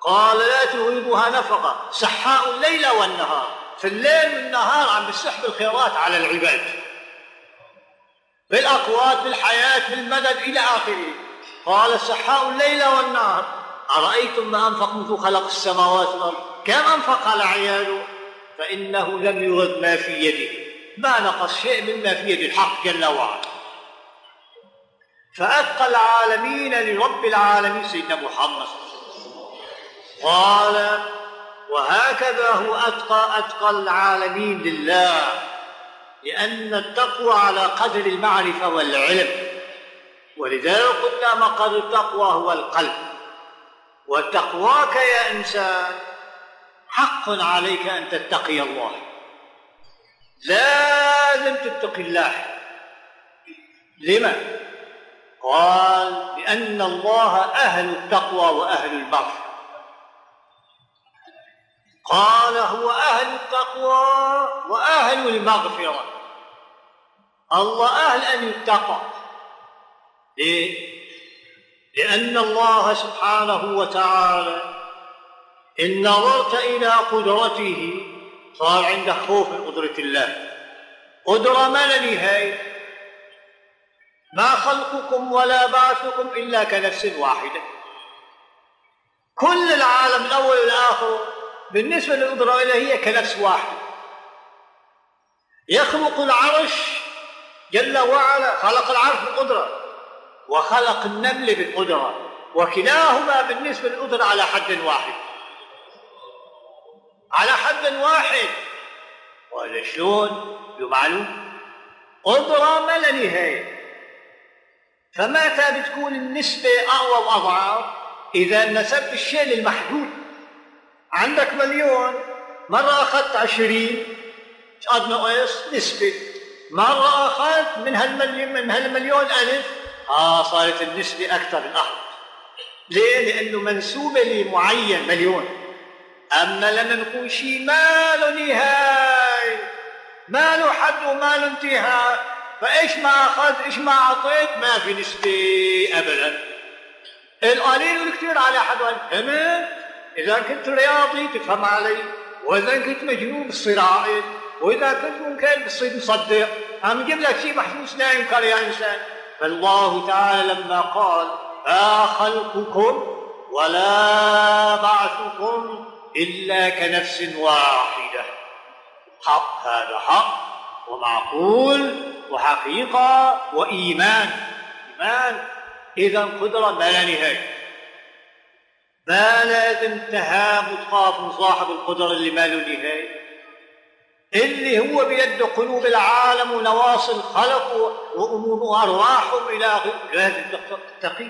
قال لا تغيضها نفقة سحاء الليل والنهار في الليل والنهار عم بسحب الخيرات على العباد بالأقوات بالحياة بالمدد إلى آخره. قال سحاء الليل والنهار أرأيتم ما أنفق منذ خلق السماوات والأرض؟ كم أنفق على عياله فإنه لم يرد ما في يده. ما نقص شيء مما في يد الحق جل وعلا. فأتقى العالمين لرب العالمين سيدنا محمد. قال وهكذا هو أتقى أتقى العالمين لله. لأن التقوى على قدر المعرفة والعلم. ولذلك قلنا مقر التقوى هو القلب. وتقواك يا إنسان حق عليك أن تتقي الله. لازم تتقي الله. لما؟ قال لأن الله أهل التقوى وأهل المغفرة قال هو أهل التقوى وأهل المغفرة. الله أهل أن يتقى. ليه؟ لأن الله سبحانه وتعالى إن نظرت إلى قدرته صار عندك خوف من قدرة الله. قدرة ما لا نهاية. ما خلقكم ولا بعثكم إلا كنفس واحدة. كل العالم الأول والآخر بالنسبة للقدرة الإلهية كنفس واحد يخلق العرش جل وعلا خلق العرش بالقدرة وخلق النمل بالقدرة وكلاهما بالنسبة للقدرة على حد واحد. على حد واحد. ولا شلون؟ معلوم قدرة ما لا نهاية. فمتى بتكون النسبة أقوى وأضعاف؟ إذا نسبت الشيء للمحدود. عندك مليون. مرة أخذت عشرين. قد نقص نسبة. مرة أخذت من هالمليون من هالمليون ألف. آه صارت النسبة أكثر الأحد. ليه؟ لأنه منسوبة لمعين مليون. أما لما نكون شيء ما له نهاية ما له حد وما له انتهاء. فإيش ما أخذت إيش ما أعطيت ما في نسبة أبدا. القليل والكثير على حد فهمت؟ إذا كنت رياضي تفهم علي. وإذا كنت مجنون عاقل وإذا كنت ممكن بتصير مصدق. عم يجيب لك شيء محسوس لا ينكر يا إنسان. فالله تعالى لما قال لا خلقكم ولا بعثكم إلا كنفس واحدة. حق هذا حق ومعقول وحقيقة وإيمان. إيمان إذا قدرة ما لا نهاية. ما لازم تهاب وتخاف صاحب القدرة اللي ما له نهاية. اللي هو بيد قلوب العالم ونواصي الخلق وأرواحهم إلى غيره لازم تتقي.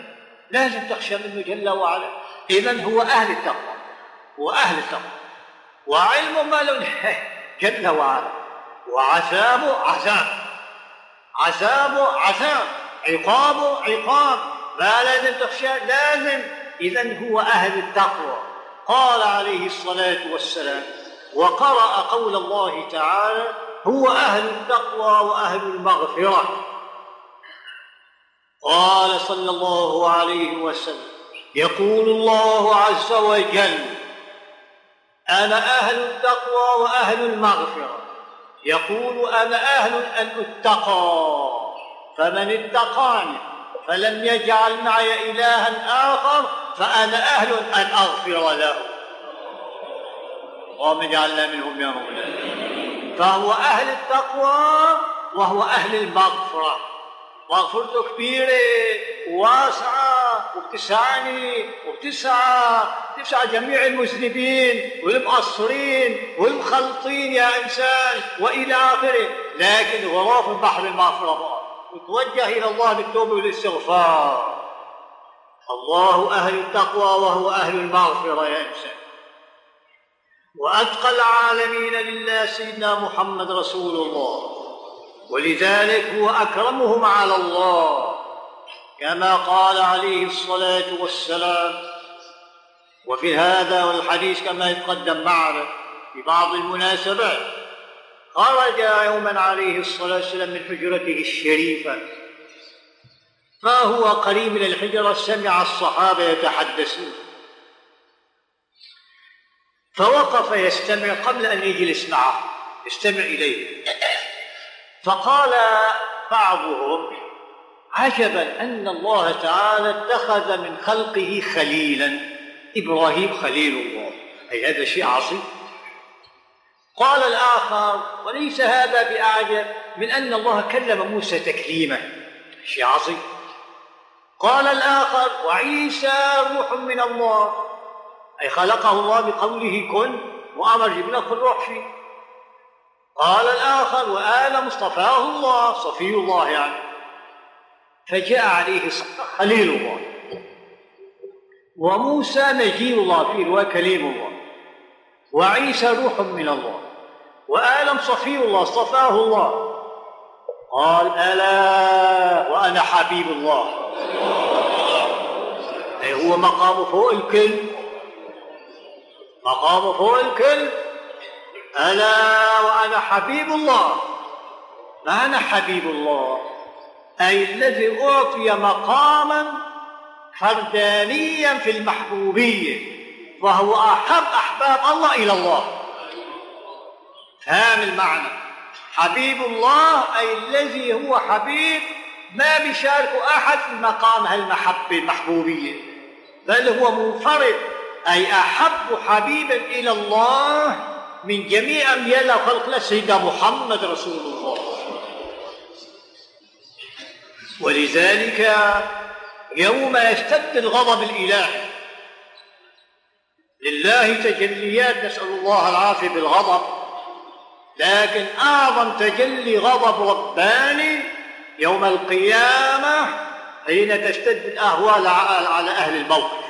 لازم تخشى منه جل وعلا. إذا هو أهل التقوى. وأهل التقوى. وعلم ما له جل وعلا. وعذابه عذاب. عذابه عذاب. عقابه عقاب. ما لازم تخشى. لازم. إذا هو أهل التقوى. قال عليه الصلاة والسلام وقرأ قول الله تعالى هو أهل التقوى وأهل المغفرة. قال صلى الله عليه وسلم يقول الله عز وجل أنا أهل التقوى وأهل المغفرة. يقول أنا أهل أن أتقى فمن اتقاني فلم يجعل معي إلها آخر فأنا أهل أن أغفر له. اللهم اجعلنا منهم يا مولانا فهو أهل التقوى وهو أهل المغفرة. مغفرته كبيرة وواسعة وبتسعني وبتسعى تسعى جميع المذنبين والمقصرين والمخلطين يا إنسان وإلى آخره. لكن غراف البحر المغفرة وتوجه إلى الله بالتوبة والاستغفار. الله أهل التقوى وهو أهل المغفرة يا إنسان. وأتقى العالمين لله سيدنا محمد رسول الله. ولذلك هو أكرمهم على الله. كما قال عليه الصلاة والسلام. وفي هذا والحديث كما يتقدم معنا في بعض المناسبات خرج يوما عليه الصلاة والسلام من حجرته الشريفة. فهو قريب من الحجرة؟ سمع الصحابة يتحدثون. فوقف يستمع قبل أن يجلس معه يستمع إليه. فقال بعضهم عجبا أن الله تعالى اتخذ من خلقه خليلا إبراهيم خليل الله. أي هذا شيء عظيم. قال الآخر وليس هذا بأعجب من أن الله كلم موسى تكليما شيء عظيم. قال الآخر وعيسى روح من الله. أي خلقه الله بقوله كن وأمر جبريل الروح فيه. قال الآخر وآل مصطفاه الله صفي الله يعني. فجاء عليه خليل الله. وموسى نجي الله فيه وكليم الله. وعيسى روح من الله. وآدم صفي الله اصطفاه الله. قال ألا وأنا حبيب الله. أي هو مقام فوق الكل. مقام فوق الكل. ألا وأنا حبيب الله. ما أنا حبيب الله؟ أي الذي أعطي مقاما فردانيا في المحبوبية وهو أحب أحباب الله إلى الله. فهم المعنى. حبيب الله أي الذي هو حبيب ما بيشارك أحد في مقام هالمحبة المحبوبية. بل هو منفرد أي أحب حبيبا إلى الله من جميع أميال خلق سيدنا محمد رسول الله. ولذلك يوم يشتد الغضب الإلهي لله تجليات نسأل الله العافية بالغضب. لكن أعظم تجلي غضب رباني يوم القيامة حين تشتد الأهوال على أهل الموقف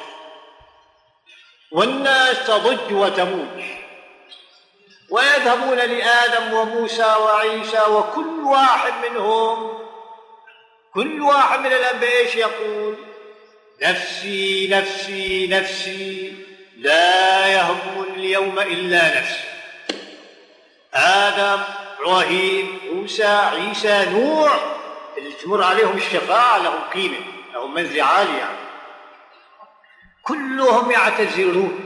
والناس تضج وتموج ويذهبون لآدم وموسى وعيسى وكل واحد منهم كل واحد من الأنبياء إيش يقول؟ نفسي نفسي نفسي لا يهم اليوم إلا نفسي. آدم إبراهيم موسى عيسى نوح اللي تمر عليهم الشفاعة لهم قيمة لهم منزلة عالية يعني. كلهم يعتذرون.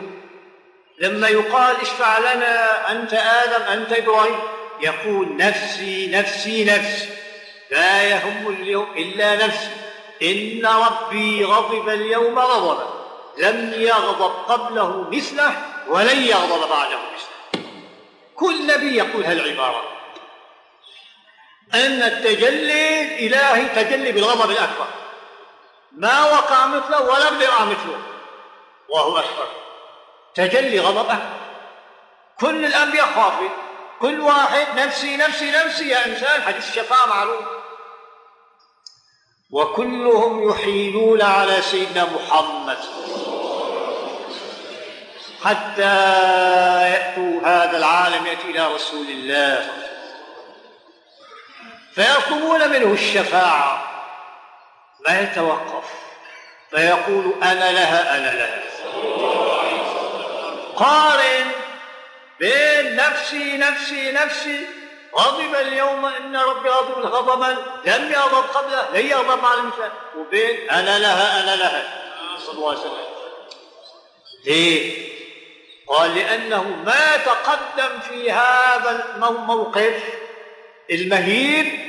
لما يقال اشفع لنا أنت آدم أنت إبراهيم يقول نفسي نفسي نفسي. لا يهم اليوم إلا نفسي. إن ربي غضب اليوم غضبا لم يغضب قبله مثله ولن يغضب بعده مثله. كل نبي يقول هالعبارة أن التجلي الإلهي تجلي بالغضب الأكبر. ما وقع مثله ولم يقع مثله. وهو أكبر. تجلي غضب أكبر كل الأنبياء خافين كل واحد نفسي نفسي نفسي يا إنسان حديث الشفاعة معروف. وكلهم يحيلون على سيدنا محمد. حتى يأتوا هذا العالم يأتي إلى رسول الله. فيطلبون منه الشفاعة. ما يتوقف. فيقول أنا لها أنا لها. قارن بين نفسي نفسي نفسي غضب اليوم إن ربي غضب غضبا. لم يغضب قبله لن يغضب على المثال وبين أنا لها أنا لها. صلى الله عليه وسلم. ليه؟ قال لأنه ما تقدم في هذا الموقف المهيب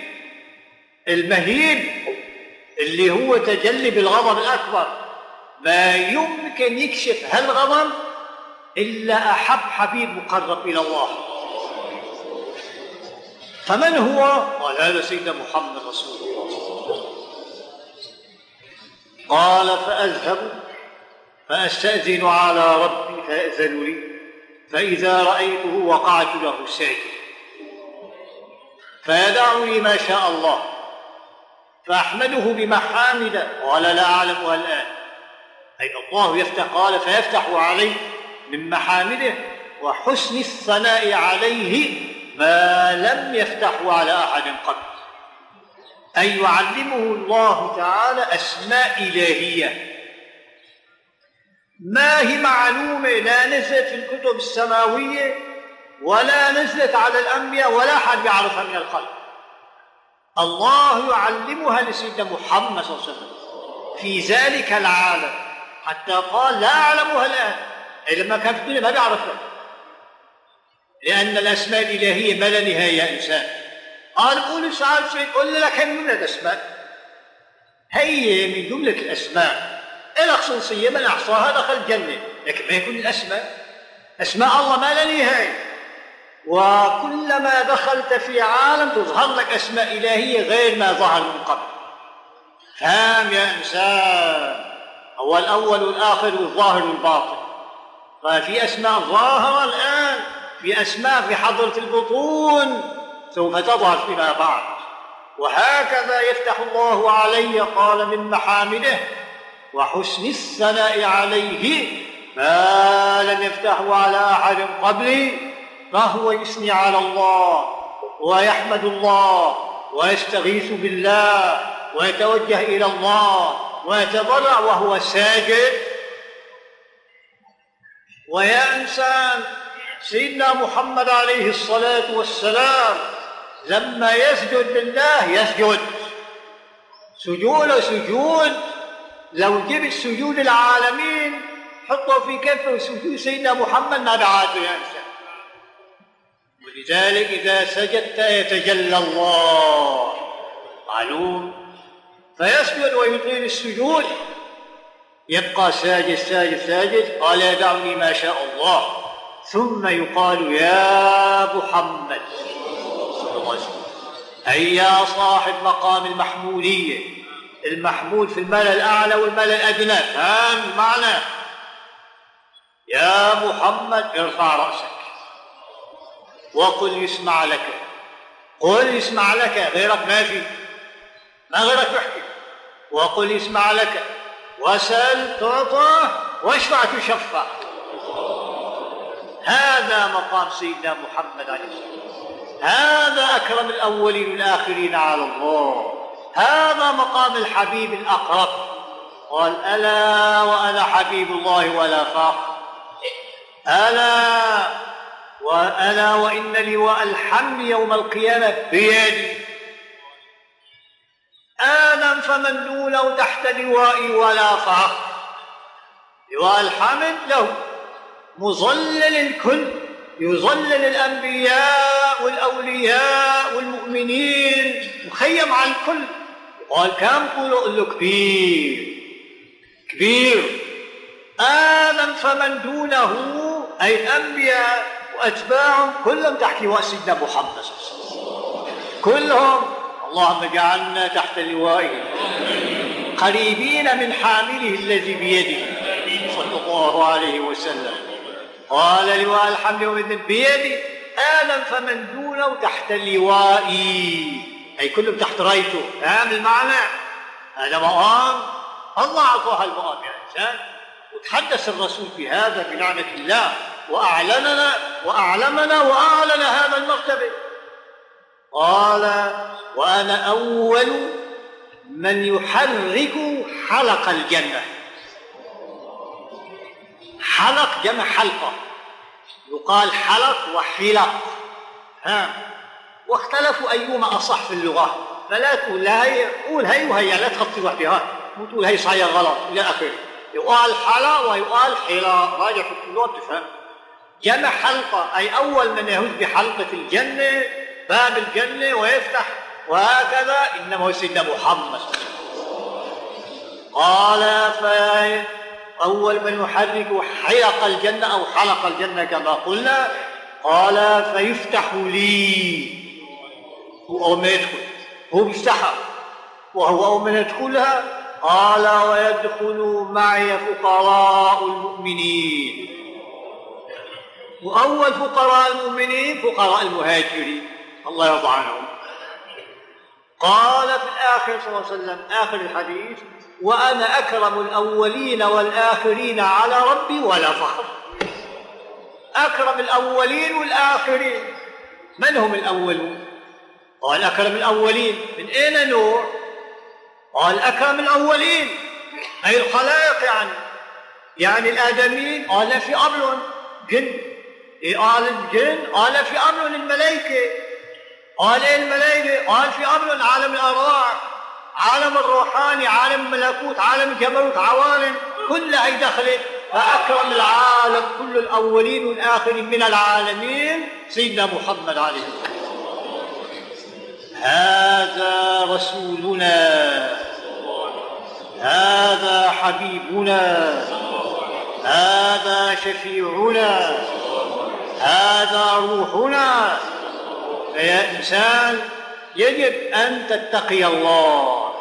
المهيب اللي هو تجلي بالغضب الأكبر. ما يمكن يكشف هالغضب إلا أحب حبيب مقرب إلى الله. فمن هو؟ قال هذا سيدنا محمد رسول الله. قال فأذهب فأستأذن على ربي فيأذن لي. فإذا رأيته وقعت له ساجدا فيدعني ما شاء الله. فأحمده بمحامد قال لا أعلمها الآن. أي الله يفتح قال فيفتح عليه من محامده وحسن الثناء عليه ما لم يفتحه على أحد قبل أن يعلمه الله تعالى أسماء إلهية. ما هي معلومة لا نزلت في الكتب السماوية ولا نزلت على الأنبياء ولا أحد يعرفها من الخلق. الله يعلمها لسيدنا محمد صلى الله عليه وسلم. في ذلك العالم. حتى قال لا أعلمها الآن. لما كان في الدنيا ما بيعرفها. لأن الأسماء الإلهية ما لا نهاية يا إنسان. قال قول سؤال شيء؟ قل لك من الأسماء. هي من جملة الأسماء. إلى خصوصية من أحصاها دخل الجنة. لكن ما يكون الأسماء. أسماء الله ما لا نهاية. وكلما دخلت في عالم تظهر لك أسماء إلهية غير ما ظهر من قبل. فهم يا إنسان. هو الأول والآخر والظاهر والباطن. ففي أسماء ظاهرة الآن. في أسماء في حضرة البطون سوف تظهر فيما بعد. وهكذا يفتح الله علي قال من محامده وحسن الثناء عليه ما لم يفتحه على أحد قبلي فهو يثني على الله ويحمد الله ويستغيث بالله ويتوجه إلى الله ويتضرع وهو ساجد. ويا إنسان سيدنا محمد عليه الصلاة والسلام لما يسجد لله يسجد. سجود سجود. لو جبت سجود العالمين حطه في كفه سجود سيدنا محمد ما بعاده يا إنسان. ولذلك إذا سجدت يتجلى الله. معلوم؟ فيسجد ويطيل السجود. يبقى ساجد ساجد ساجد. قال يدعني ما شاء الله. ثم يقال يا محمد. صلى الله عليه وسلم أي يا صاحب مقام المحمودية. المحمود في الملأ الأعلى والملأ الأدنى. فهم المعنى. يا محمد ارفع رأسك. وقل يسمع لك. قل يسمع لك. غيرك ما في. ما غيرك يحكي. وقل يسمع لك. وسل تعطى واشفع تشفع. هذا مقام سيدنا محمد عليه الصلاة هذا أكرم الأولين والآخرين على الله. هذا مقام الحبيب الأقرب. قال ألا وأنا حبيب الله ولا فاخر ألا وأنا وان لواء الحمد يوم القيامة بيدي. آدم فمن دونه تحت لوائي ولا فخر لواء الحمد له. مظلل الكل يظلل الأنبياء والأولياء والمؤمنين مخيم على الكل. قال كم قولوا؟ له كبير. كبير. آدم فمن دونه أي الأنبياء وأتباعهم كلهم تحت لواء سيدنا محمد صلى الله عليه وسلم. كلهم. اللهم اجعلنا تحت لوائه. قريبين من حامله الذي بيده. صلى الله عليه وسلم. قال لواء الحمد والمن بيدي آدم فمن دونه تحت لوائي. أي كلهم تحت رأيته. فاهم المعنى؟ هذا مقام. الله أعطاه المقام يا إنسان وتحدث الرسول بهذا بنعمة الله. وأعلننا وأعلمنا وأعلن هذا المرتبة قال وأنا أول من يحرك حلق الجنة. حلق جمع حلقة. يقال حلق وحلق. ها؟ واختلفوا أيهما أصح في اللغة. فلا تقول هي قول هي وهي لا تخطي وحدها. مو تقول هي صحيح غلط إلى آخره. يقال حلا ويقال حلا راجع في اللغة تفهم. جمع حلقة أي أول من يهز بحلقة الجنة باب الجنة ويفتح وهكذا. إنما هو سيدنا محمد. قال فأول من يحرك حلق الجنة أو حلق الجنة كما قلنا قال فيفتح لي. هو أول ما يدخل هو بيفتحها. وهو أول من يدخلها قال ويدخل معي فقراء المؤمنين. وأول فقراء المؤمنين فقراء المهاجرين. الله يرضى عنهم. قال في الآخر صلى الله عليه وسلم آخر الحديث وأنا أكرم الأولين والآخرين على ربي ولا فخر. أكرم الأولين والآخرين. من هم الأولون؟ قال أكرم الأولين. من أين نوح؟ قال أكرم الأولين. أي الخلائق يعني. يعني الآدميين. قال في أمر جن. إيه قال الجن؟ قال في أمر الملائكة. قال إيه الملائكة؟ قال في أمر عالم الأرواح. عالم الروحاني عالم الملكوت عالم الجبروت عوالم كلها هي دخلت فأكرم العالم كل الأولين والآخرين من العالمين سيدنا محمد عليه هذا رسولنا. هذا حبيبنا. هذا شفيعنا. هذا روحنا. فيا إنسان يجب أن تتقي الله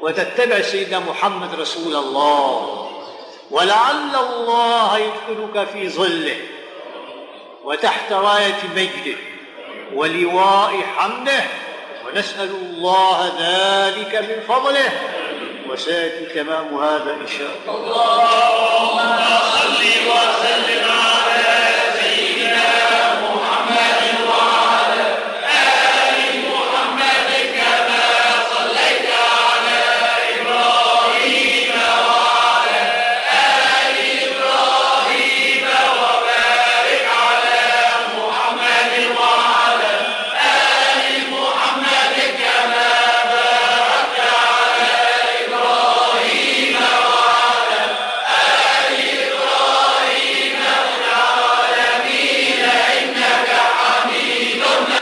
وتتبع سيدنا محمد رسول الله ولعل الله يدخلك في ظله وتحت راية مجده ولواء حمده ونسأل الله ذلك من فضله وسيأتي تمام هذا إن شاء الله. اللهم صل وسلم